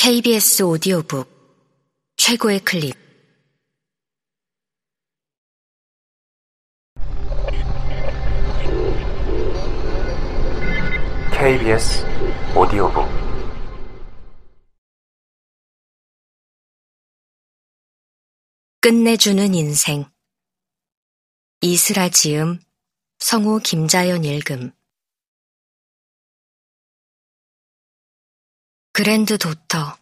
KBS 오디오북 최고의 클립. KBS 오디오북. 끝내주는 인생. 이슬아 지음 성우 김자연 읽음 그랜드 도터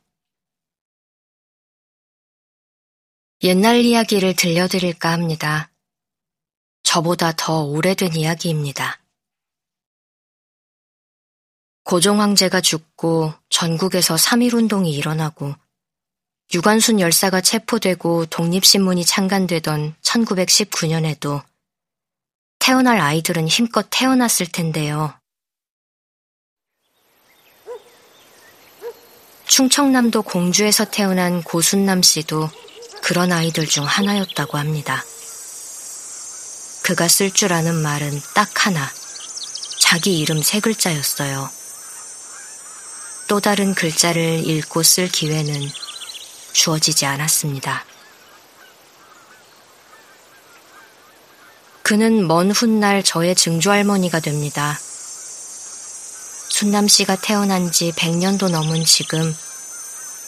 옛날 이야기를 들려드릴까 합니다. 저보다 더 오래된 이야기입니다. 고종 황제가 죽고 전국에서 3.1 운동이 일어나고 유관순 열사가 체포되고 독립신문이 창간되던 1919년에도 태어날 아이들은 힘껏 태어났을 텐데요. 충청남도 공주에서 태어난 고순남 씨도 그런 아이들 중 하나였다고 합니다. 그가 쓸 줄 아는 말은 딱 하나. 자기 이름 세 글자였어요. 또 다른 글자를 읽고 쓸 기회는 주어지지 않았습니다. 그는 먼 훗날 저의 증조할머니가 됩니다. 순남 씨가 태어난 지 100년도 넘은 지금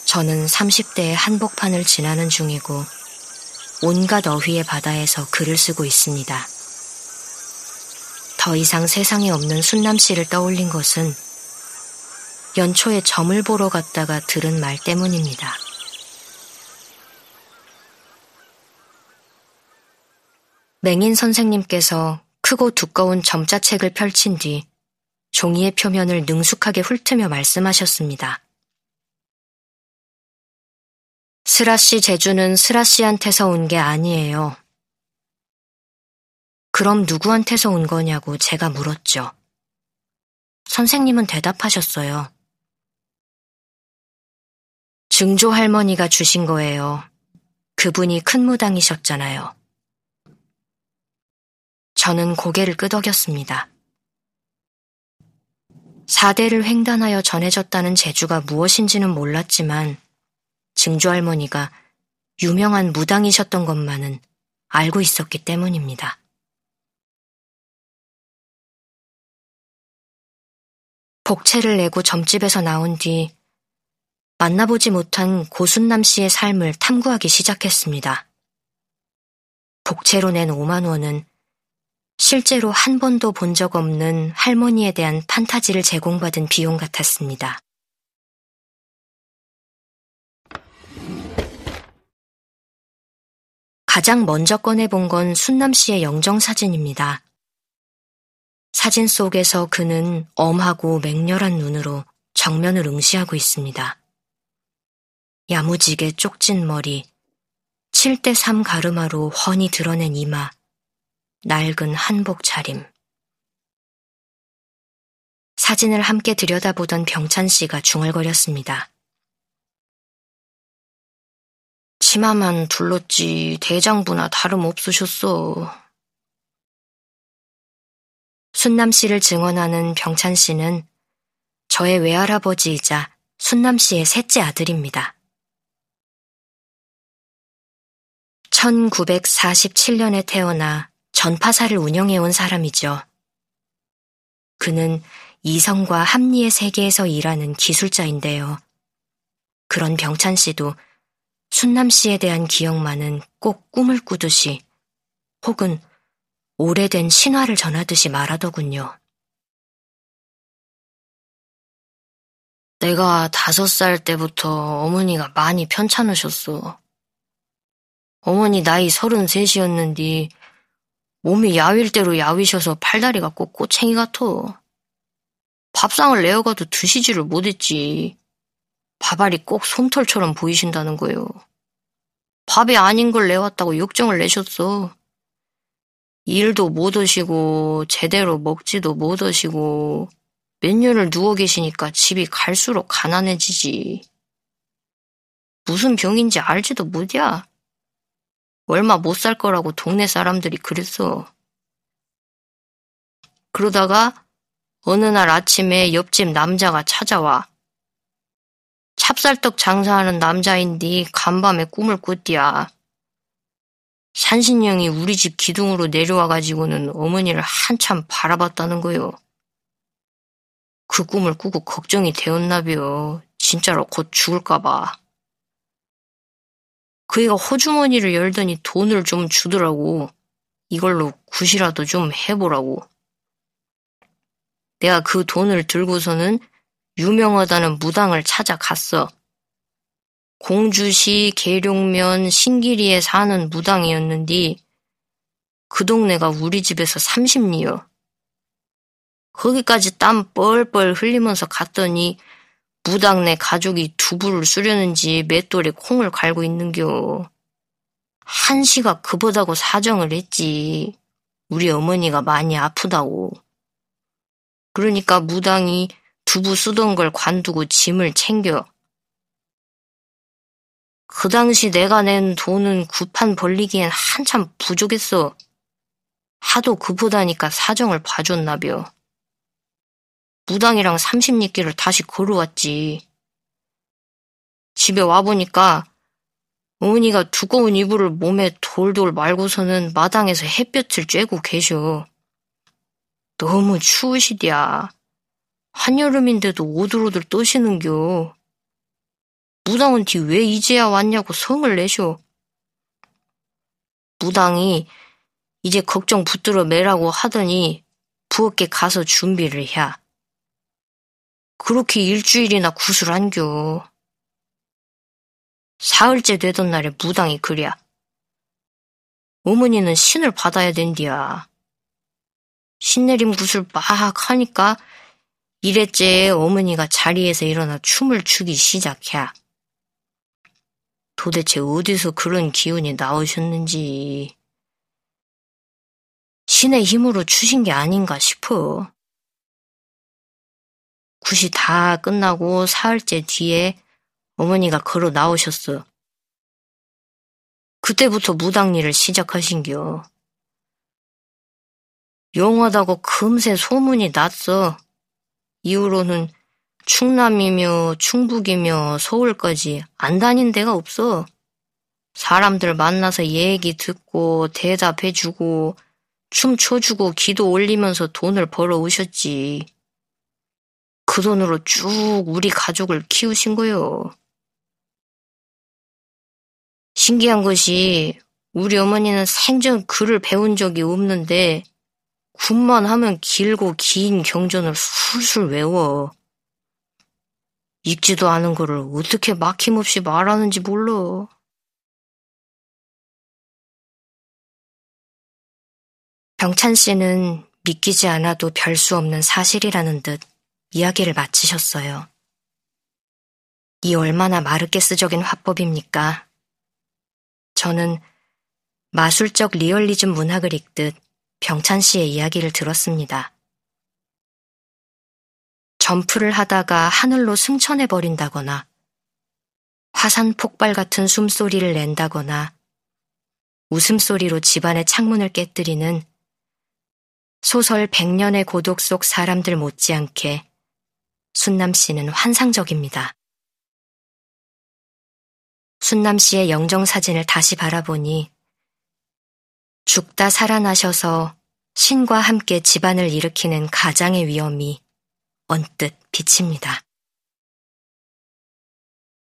저는 30대의 한복판을 지나는 중이고 온갖 어휘의 바다에서 글을 쓰고 있습니다. 더 이상 세상에 없는 순남 씨를 떠올린 것은 연초에 점을 보러 갔다가 들은 말 때문입니다. 맹인 선생님께서 크고 두꺼운 점자책을 펼친 뒤 종이의 표면을 능숙하게 훑으며 말씀하셨습니다. 스라 씨 제주는 스라 씨한테서 온 게 아니에요. 그럼 누구한테서 온 거냐고 제가 물었죠. 선생님은 대답하셨어요. 증조 할머니가 주신 거예요. 그분이 큰 무당이셨잖아요. 저는 고개를 끄덕였습니다. 사대를 횡단하여 전해졌다는 재주가 무엇인지는 몰랐지만 증조할머니가 유명한 무당이셨던 것만은 알고 있었기 때문입니다. 복채를 내고 점집에서 나온 뒤 만나보지 못한 고순남 씨의 삶을 탐구하기 시작했습니다. 복채로 낸 5만 원은 실제로 한 번도 본 적 없는 할머니에 대한 판타지를 제공받은 비용 같았습니다. 가장 먼저 꺼내본 건 순남 씨의 영정 사진입니다. 사진 속에서 그는 엄하고 맹렬한 눈으로 정면을 응시하고 있습니다. 야무지게 쪽진 머리, 7대3 가르마로 훤히 드러낸 이마, 낡은 한복 차림. 사진을 함께 들여다보던 병찬 씨가 중얼거렸습니다. 치마만 둘렀지 대장부나 다름없으셨어. 순남 씨를 증언하는 병찬 씨는 저의 외할아버지이자 순남 씨의 셋째 아들입니다. 1947년에 태어나 전파사를 운영해온 사람이죠. 그는 이성과 합리의 세계에서 일하는 기술자인데요. 그런 병찬 씨도 순남 씨에 대한 기억만은 꼭 꿈을 꾸듯이 혹은 오래된 신화를 전하듯이 말하더군요. 내가 다섯 살 때부터 어머니가 많이 편찮으셨어. 어머니 나이 서른셋이었는데 몸이 야윌 대로 야위셔서 팔다리가 꼭 꼬챙이 같어. 밥상을 내어가도 드시지를 못했지. 밥알이 꼭 솜털처럼 보이신다는 거요. 밥이 아닌 걸 내왔다고 욕정을 내셨어. 일도 못 하시고 제대로 먹지도 못 하시고 몇 년을 누워 계시니까 집이 갈수록 가난해지지. 무슨 병인지 알지도 못이야. 얼마 못 살 거라고 동네 사람들이 그랬어. 그러다가 어느 날 아침에 옆집 남자가 찾아와. 찹쌀떡 장사하는 남자인데 간밤에 꿈을 꿨디야. 산신령이 우리 집 기둥으로 내려와가지고는 어머니를 한참 바라봤다는 거요. 그 꿈을 꾸고 걱정이 되었나벼. 진짜로 곧 죽을까봐. 그 애가 호주머니를 열더니 돈을 좀 주더라고. 이걸로 굿이라도 좀 해보라고. 내가 그 돈을 들고서는 유명하다는 무당을 찾아갔어. 공주시 계룡면 신기리에 사는 무당이었는디 그 동네가 우리 집에서 30리요. 거기까지 땀 뻘뻘 흘리면서 갔더니 무당 네 가족이 두부를 쓰려는지 맷돌에 콩을 갈고 있는겨. 한시가 그보다고 사정을 했지. 우리 어머니가 많이 아프다고. 그러니까 무당이 두부 쓰던 걸 관두고 짐을 챙겨. 그 당시 내가 낸 돈은 구판 벌리기엔 한참 부족했어. 하도 그보다니까 사정을 봐줬나벼. 무당이랑 삼십리길을 다시 걸어왔지. 집에 와보니까 어머니가 두꺼운 이불을 몸에 돌돌 말고서는 마당에서 햇볕을 쬐고 계셔. 너무 추우시디야. 한여름인데도 오들오들 떠시는겨. 무당은 뒤 왜 이제야 왔냐고 성을 내셔. 무당이 이제 걱정 붙들어 매라고 하더니 부엌에 가서 준비를 해. 그렇게 일주일이나 구슬 안겨. 사흘째 되던 날에 무당이 그랴. 어머니는 신을 받아야 된디야. 신내림 구슬 막 하니까 이래째 어머니가 자리에서 일어나 춤을 추기 시작해. 도대체 어디서 그런 기운이 나오셨는지. 신의 힘으로 추신 게 아닌가 싶어. 굿이 다 끝나고 사흘째 뒤에 어머니가 걸어 나오셨어. 그때부터 무당일을 시작하신겨. 용하다고 금세 소문이 났어. 이후로는 충남이며 충북이며 서울까지 안 다닌 데가 없어. 사람들 만나서 얘기 듣고 대답해주고 춤 춰주고 기도 올리면서 돈을 벌어 오셨지. 그 돈으로 쭉 우리 가족을 키우신 거요. 신기한 것이 우리 어머니는 생전 글을 배운 적이 없는데 군만 하면 길고 긴 경전을 술술 외워. 읽지도 않은 거를 어떻게 막힘없이 말하는지 몰라. 병찬 씨는 믿기지 않아도 별 수 없는 사실이라는 듯 이야기를 마치셨어요. 이 얼마나 마르케스적인 화법입니까? 저는 마술적 리얼리즘 문학을 읽듯 병찬 씨의 이야기를 들었습니다. 점프를 하다가 하늘로 승천해 버린다거나 화산 폭발 같은 숨소리를 낸다거나 웃음소리로 집안의 창문을 깨뜨리는 소설 백년의 고독 속 사람들 못지않게 순남 씨는 환상적입니다. 순남 씨의 영정 사진을 다시 바라보니 죽다 살아나셔서 신과 함께 집안을 일으키는 가장의 위험이 언뜻 비칩니다.